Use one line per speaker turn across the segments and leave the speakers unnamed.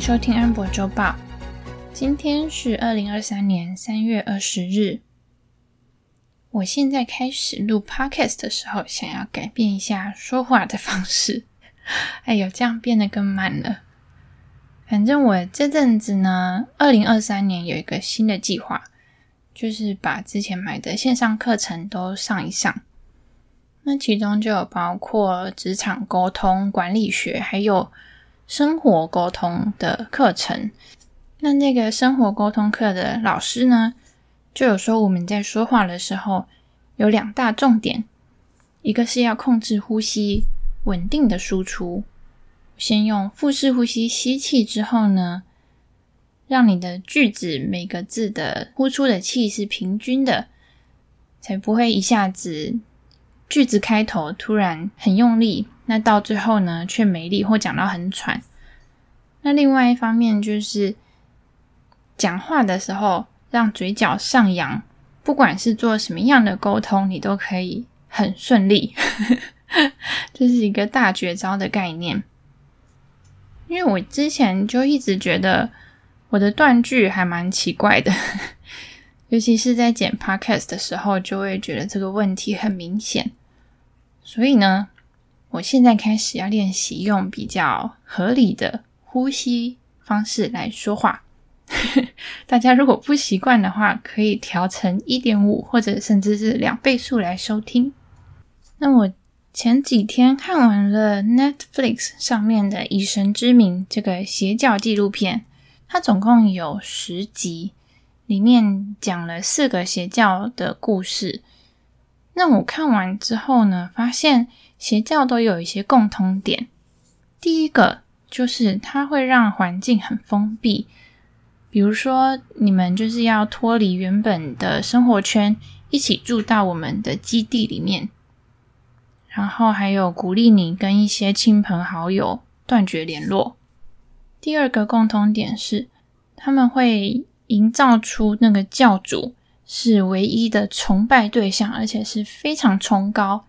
收听安博周报。今天是二零二三年三月二十日。我现在开始录 Podcast 的时候，想要改变一下说话的方式。哎呦，这样变得更慢了。反正我这阵子呢，二零二三年有一个新的计划，就是把之前买的线上课程都上一上。那其中就有包括职场沟通管理学，还有生活沟通的课程。那那个生活沟通课的老师呢，就有说我们在说话的时候有两大重点，一个是要控制呼吸，稳定的输出。先用腹式呼吸吸气之后呢，让你的句子每个字的呼出的气是平均的，才不会一下子。句子开头突然很用力，那到最后呢却没力或讲到很喘。那另外一方面就是讲话的时候让嘴角上扬，不管是做什么样的沟通，你都可以很顺利。这是一个大绝招的概念。因为我之前就一直觉得我的断句还蛮奇怪的。尤其是在剪 podcast 的时候，就会觉得这个问题很明显。所以呢，我现在开始要练习用比较合理的呼吸方式来说话。大家如果不习惯的话，可以调成一点五或者甚至是两倍速来收听。那我前几天看完了 Netflix 上面的《以神之名》这个邪教纪录片，它总共有十集。里面讲了四个邪教的故事。那我看完之后呢，发现邪教都有一些共通点。第一个就是它会让环境很封闭，比如说你们就是要脱离原本的生活圈，一起住到我们的基地里面。然后还有鼓励你跟一些亲朋好友断绝联络。第二个共通点是他们会。营造出那个教主是唯一的崇拜对象，而且是非常崇高，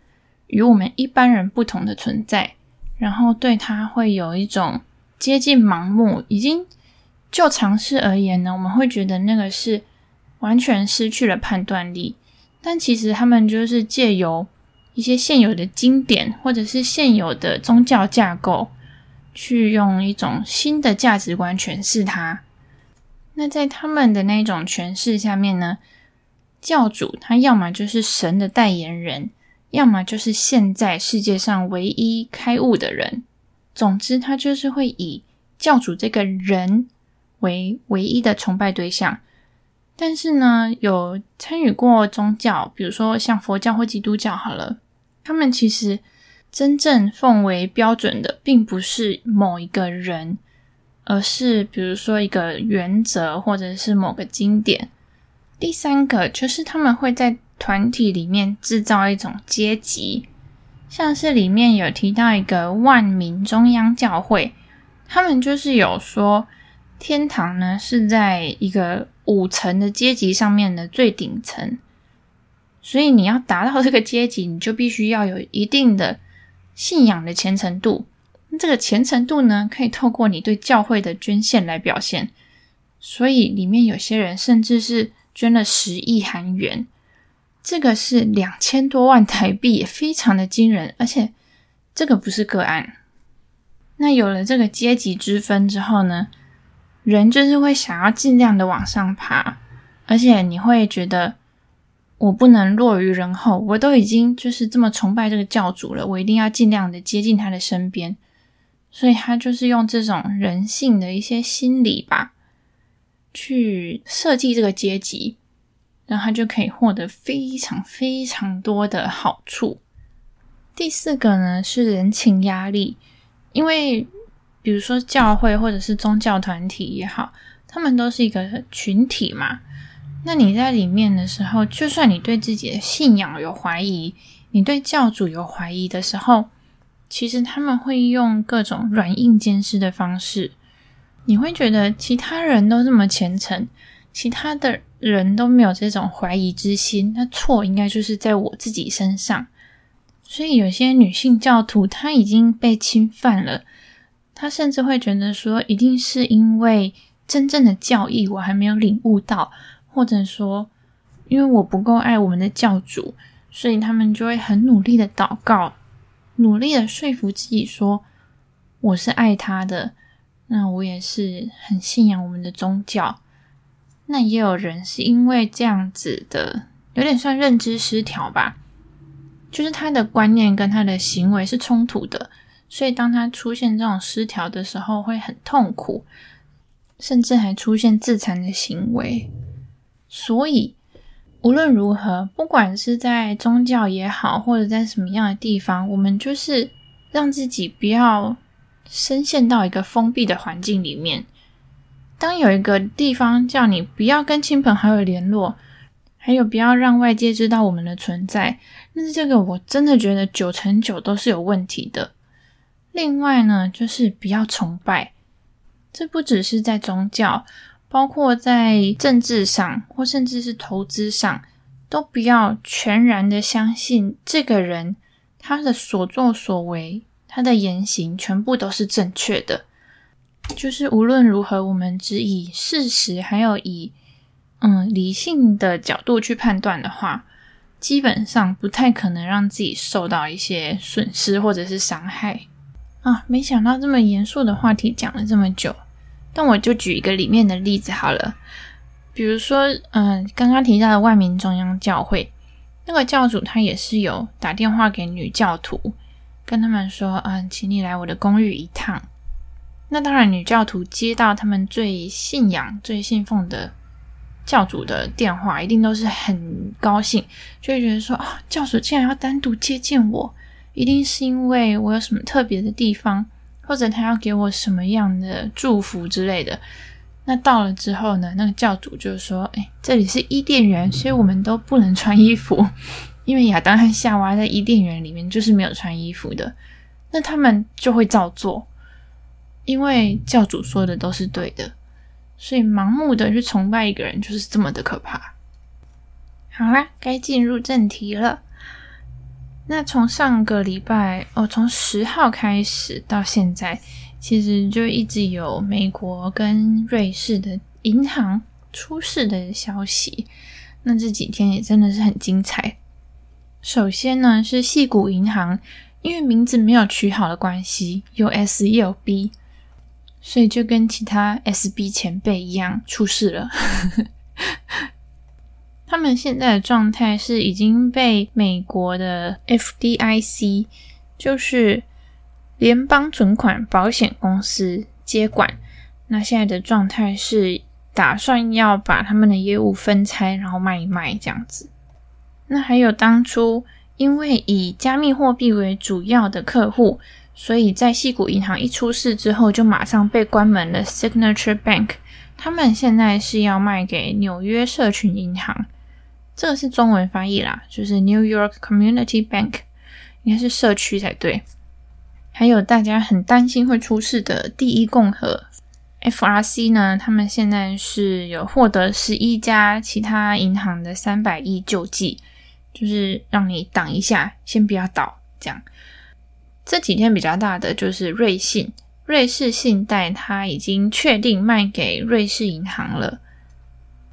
与我们一般人不同的存在。然后对他会有一种接近盲目，已经就常识而言呢，我们会觉得那个是完全失去了判断力。但其实他们就是借由一些现有的经典，或者是现有的宗教架构，去用一种新的价值观诠释它。那在他们的那种诠释下面呢，教主他要么就是神的代言人，要么就是现在世界上唯一开悟的人。总之，他就是会以教主这个人为唯一的崇拜对象。但是呢，有参与过宗教，比如说像佛教或基督教，好了，他们其实真正奉为标准的，并不是某一个人。而是比如说一个原则，或者是某个经典。第三个就是他们会在团体里面制造一种阶级，像是里面有提到一个万民中央教会，他们就是有说天堂呢是在一个五层的阶级上面的最顶层，所以你要达到这个阶级，你就必须要有一定的信仰的虔诚度。那这个虔诚度呢，可以透过你对教会的捐献来表现。所以里面有些人甚至是捐了十亿韩元，这个是两千多万台币，也非常的惊人。而且这个不是个案。那有了这个阶级之分之后呢，人就是会想要尽量的往上爬，而且你会觉得我不能落于人后，我都已经就是这么崇拜这个教主了，我一定要尽量的接近他的身边。所以他就是用这种人性的一些心理吧，去设计这个阶级，然后他就可以获得非常非常多的好处。第四个呢是人情压力，因为比如说教会或者是宗教团体也好，他们都是一个群体嘛。那你在里面的时候，就算你对自己的信仰有怀疑，你对教主有怀疑的时候，其实他们会用各种软硬兼施的方式，你会觉得其他人都这么虔诚，其他的人都没有这种怀疑之心，那错应该就是在我自己身上。所以有些女性教徒她已经被侵犯了，她甚至会觉得说，一定是因为真正的教义我还没有领悟到，或者说因为我不够爱我们的教主，所以他们就会很努力的祷告，努力的说服自己说我是爱他的，那我也是很信仰我们的宗教。那也有人是因为这样子的，有点算认知失调吧，就是他的观念跟他的行为是冲突的。所以，当他出现这种失调的时候，会很痛苦，甚至还出现自残的行为。所以，无论如何，不管是在宗教也好，或者在什么样的地方，我们就是让自己不要深陷到一个封闭的环境里面。当有一个地方叫你不要跟亲朋好友联络，还有不要让外界知道我们的存在，那这个我真的觉得九成九都是有问题的。另外呢，就是不要崇拜，这不只是在宗教，包括在政治上，或甚至是投资上，都不要全然的相信这个人，他的所作所为，他的言行全部都是正确的。就是无论如何，我们只以事实还有以嗯理性的角度去判断的话，基本上不太可能让自己受到一些损失或者是伤害。啊，没想到这么严肃的话题讲了这么久，但我就举一个里面的例子好了。比如说，嗯、刚刚提到的万民中央教会，那个教主他也是有打电话给女教徒，跟他们说，嗯、请你来我的公寓一趟。那当然，女教徒接到他们最信仰、最信奉的教主的电话，一定都是很高兴，就会觉得说，啊、教主竟然要单独接见我。一定是因为我有什么特别的地方，或者他要给我什么样的祝福之类的。那到了之后呢，那个教主就说：“哎，这里是伊甸园，所以我们都不能穿衣服，因为亚当和夏娃在伊甸园里面就是没有穿衣服的。”那他们就会照做，因为教主说的都是对的，所以盲目的去崇拜一个人就是这么的可怕。好啦，该进入正题了。那从上个礼拜哦，从十号开始到现在，其实就一直有美国跟瑞士的银行出事的消息。那这几天也真的是很精彩。首先呢是矽谷银行，因为名字没有取好的关系，有 S 也有 B，所以就跟其他 SB 前辈一样出事了。他们现在的状态是已经被美国的 FDIC，就是联邦存款保险公司接管。那现在的状态是打算要把他们的业务分拆，然后卖一卖这样子。那还有当初因为以加密货币为主要的客户，所以在西谷银行一出事之后就马上被关门了。Signature Bank，他们现在是要卖给纽约社群银行。这个是中文翻译啦，就是 New York Community Bank，应该是社区才对。还有大家很担心会出事的第一共和 FRC 呢，他们现在是有获得十一家其他银行的三百亿救济，就是让你挡一下，先不要倒。这样，这几天比较大的就是瑞信，瑞士信贷它已经确定卖给瑞士银行了。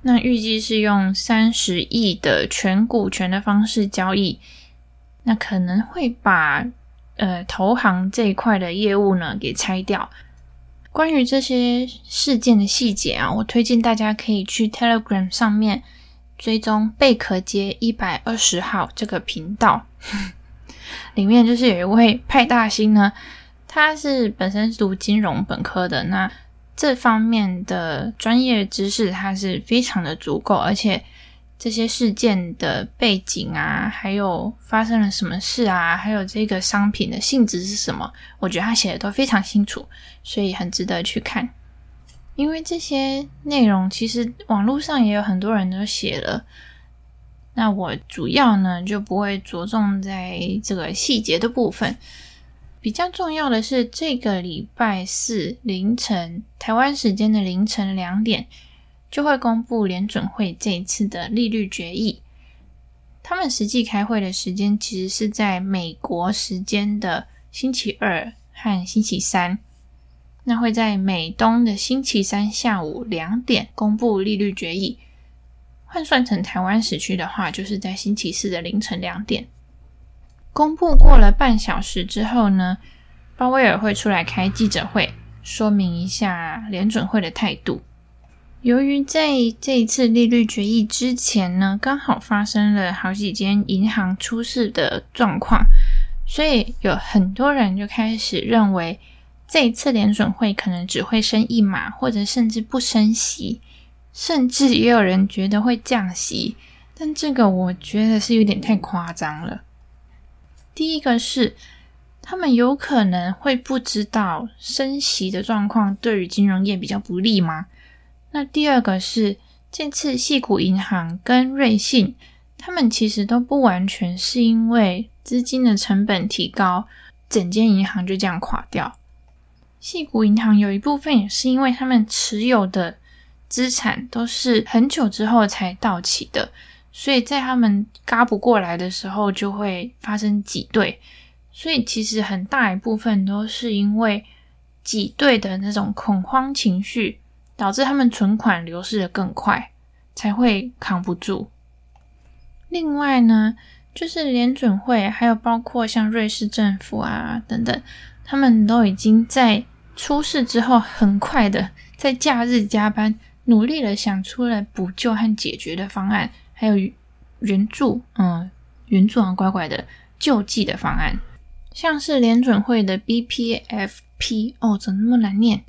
那预计是用三十亿的全股权的方式交易，那可能会把呃投行这一块的业务呢给拆掉。关于这些事件的细节啊，我推荐大家可以去 Telegram 上面追踪贝壳街一百二十号这个频道，里面就是有一位派大星呢，他是本身是读金融本科的那。这方面的专业知识，它是非常的足够，而且这些事件的背景啊，还有发生了什么事啊，还有这个商品的性质是什么，我觉得他写的都非常清楚，所以很值得去看。因为这些内容其实网络上也有很多人都写了，那我主要呢就不会着重在这个细节的部分。比较重要的是，这个礼拜四凌晨台湾时间的凌晨两点，就会公布联准会这一次的利率决议。他们实际开会的时间其实是在美国时间的星期二和星期三。那会在美东的星期三下午两点公布利率决议。换算成台湾时区的话，就是在星期四的凌晨两点公布过了半小时之后呢，鲍威尔会出来开记者会，说明一下联准会的态度。由于在这一次利率决议之前呢，刚好发生了好几间银行出事的状况，所以有很多人就开始认为，这一次联准会可能只会升一码，或者甚至不升息。甚至也有人觉得会降息，但这个我觉得是有点太夸张了。第一个是，他们有可能会不知道升息的状况对于金融业比较不利吗？那第二个是，这次细谷银行跟瑞信，他们其实都不完全是因为资金的成本提高，整间银行就这样垮掉。细谷银行有一部分也是因为他们持有的。资产都是很久之后才到期的，所以在他们嘎不过来的时候，就会发生挤兑。所以其实很大一部分都是因为挤兑的那种恐慌情绪，导致他们存款流失的更快，才会扛不住。另外呢，就是联准会，还有包括像瑞士政府啊等等，他们都已经在出事之后，很快的在假日加班。努力的想出了补救和解决的方案，还有援助，嗯，援助啊，乖乖的救济的方案，像是联准会的 BPFP，哦，怎么那么难念？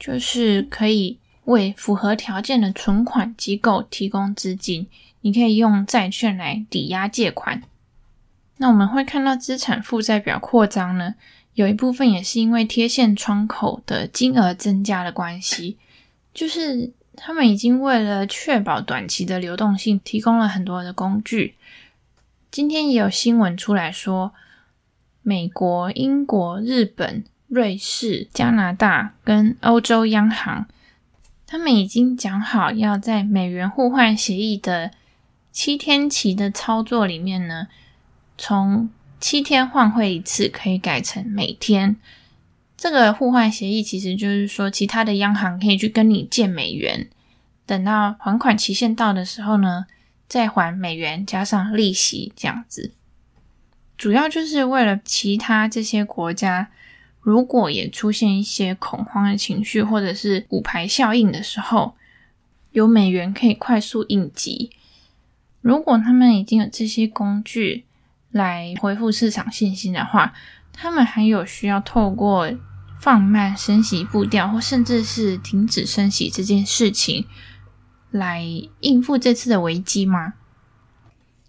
就是可以为符合条件的存款机构提供资金，你可以用债券来抵押借款。那我们会看到资产负债表扩张呢，有一部分也是因为贴现窗口的金额增加的关系。就是他们已经为了确保短期的流动性，提供了很多的工具。今天也有新闻出来说，美国、英国、日本、瑞士、加拿大跟欧洲央行，他们已经讲好要在美元互换协议的七天期的操作里面呢，从七天换汇一次，可以改成每天。这个互换协议其实就是说，其他的央行可以去跟你借美元，等到还款期限到的时候呢，再还美元加上利息这样子。主要就是为了其他这些国家，如果也出现一些恐慌的情绪或者是骨牌效应的时候，有美元可以快速应急。如果他们已经有这些工具来恢复市场信心的话，他们还有需要透过。放慢升息步调，或甚至是停止升息这件事情，来应付这次的危机吗？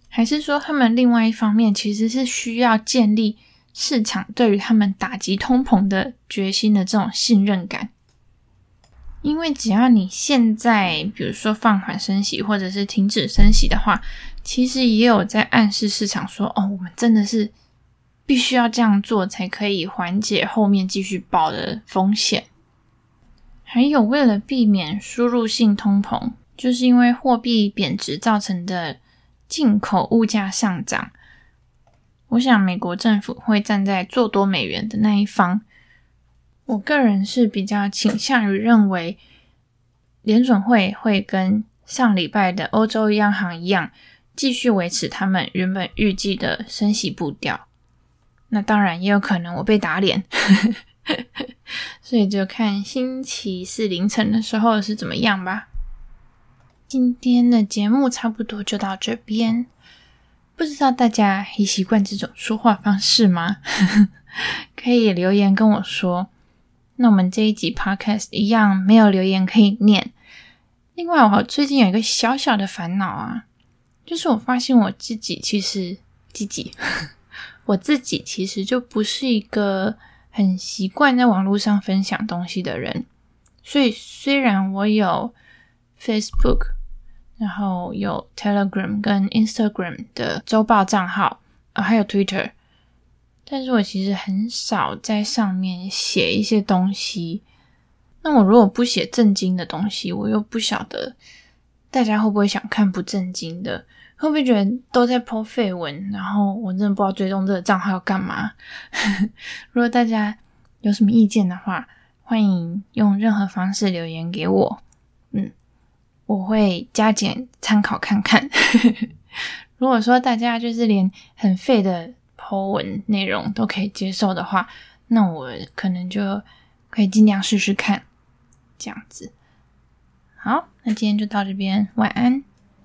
还是说他们另外一方面其实是需要建立市场对于他们打击通膨的决心的这种信任感？因为只要你现在比如说放缓升息，或者是停止升息的话，其实也有在暗示市场说：“哦，我们真的是。”必须要这样做，才可以缓解后面继续爆的风险。还有，为了避免输入性通膨，就是因为货币贬值造成的进口物价上涨，我想美国政府会站在做多美元的那一方。我个人是比较倾向于认为，联准会会跟上礼拜的欧洲央行一样，继续维持他们原本预计的升息步调。那当然也有可能我被打脸，所以就看星期四凌晨的时候是怎么样吧。今天的节目差不多就到这边，不知道大家还习惯这种说话方式吗？可以留言跟我说。那我们这一集 podcast 一样没有留言可以念。另外，我最近有一个小小的烦恼啊，就是我发现我自己其实自己。我自己其实就不是一个很习惯在网络上分享东西的人，所以虽然我有 Facebook，然后有 Telegram 跟 Instagram 的周报账号啊，还有 Twitter，但是我其实很少在上面写一些东西。那我如果不写正经的东西，我又不晓得大家会不会想看不正经的。会不会觉得都在 po 废文？然后我真的不知道追踪这个账号要干嘛。如果大家有什么意见的话，欢迎用任何方式留言给我，嗯，我会加减参考看看。如果说大家就是连很废的 po 文内容都可以接受的话，那我可能就可以尽量试试看，这样子。好，那今天就到这边，晚安。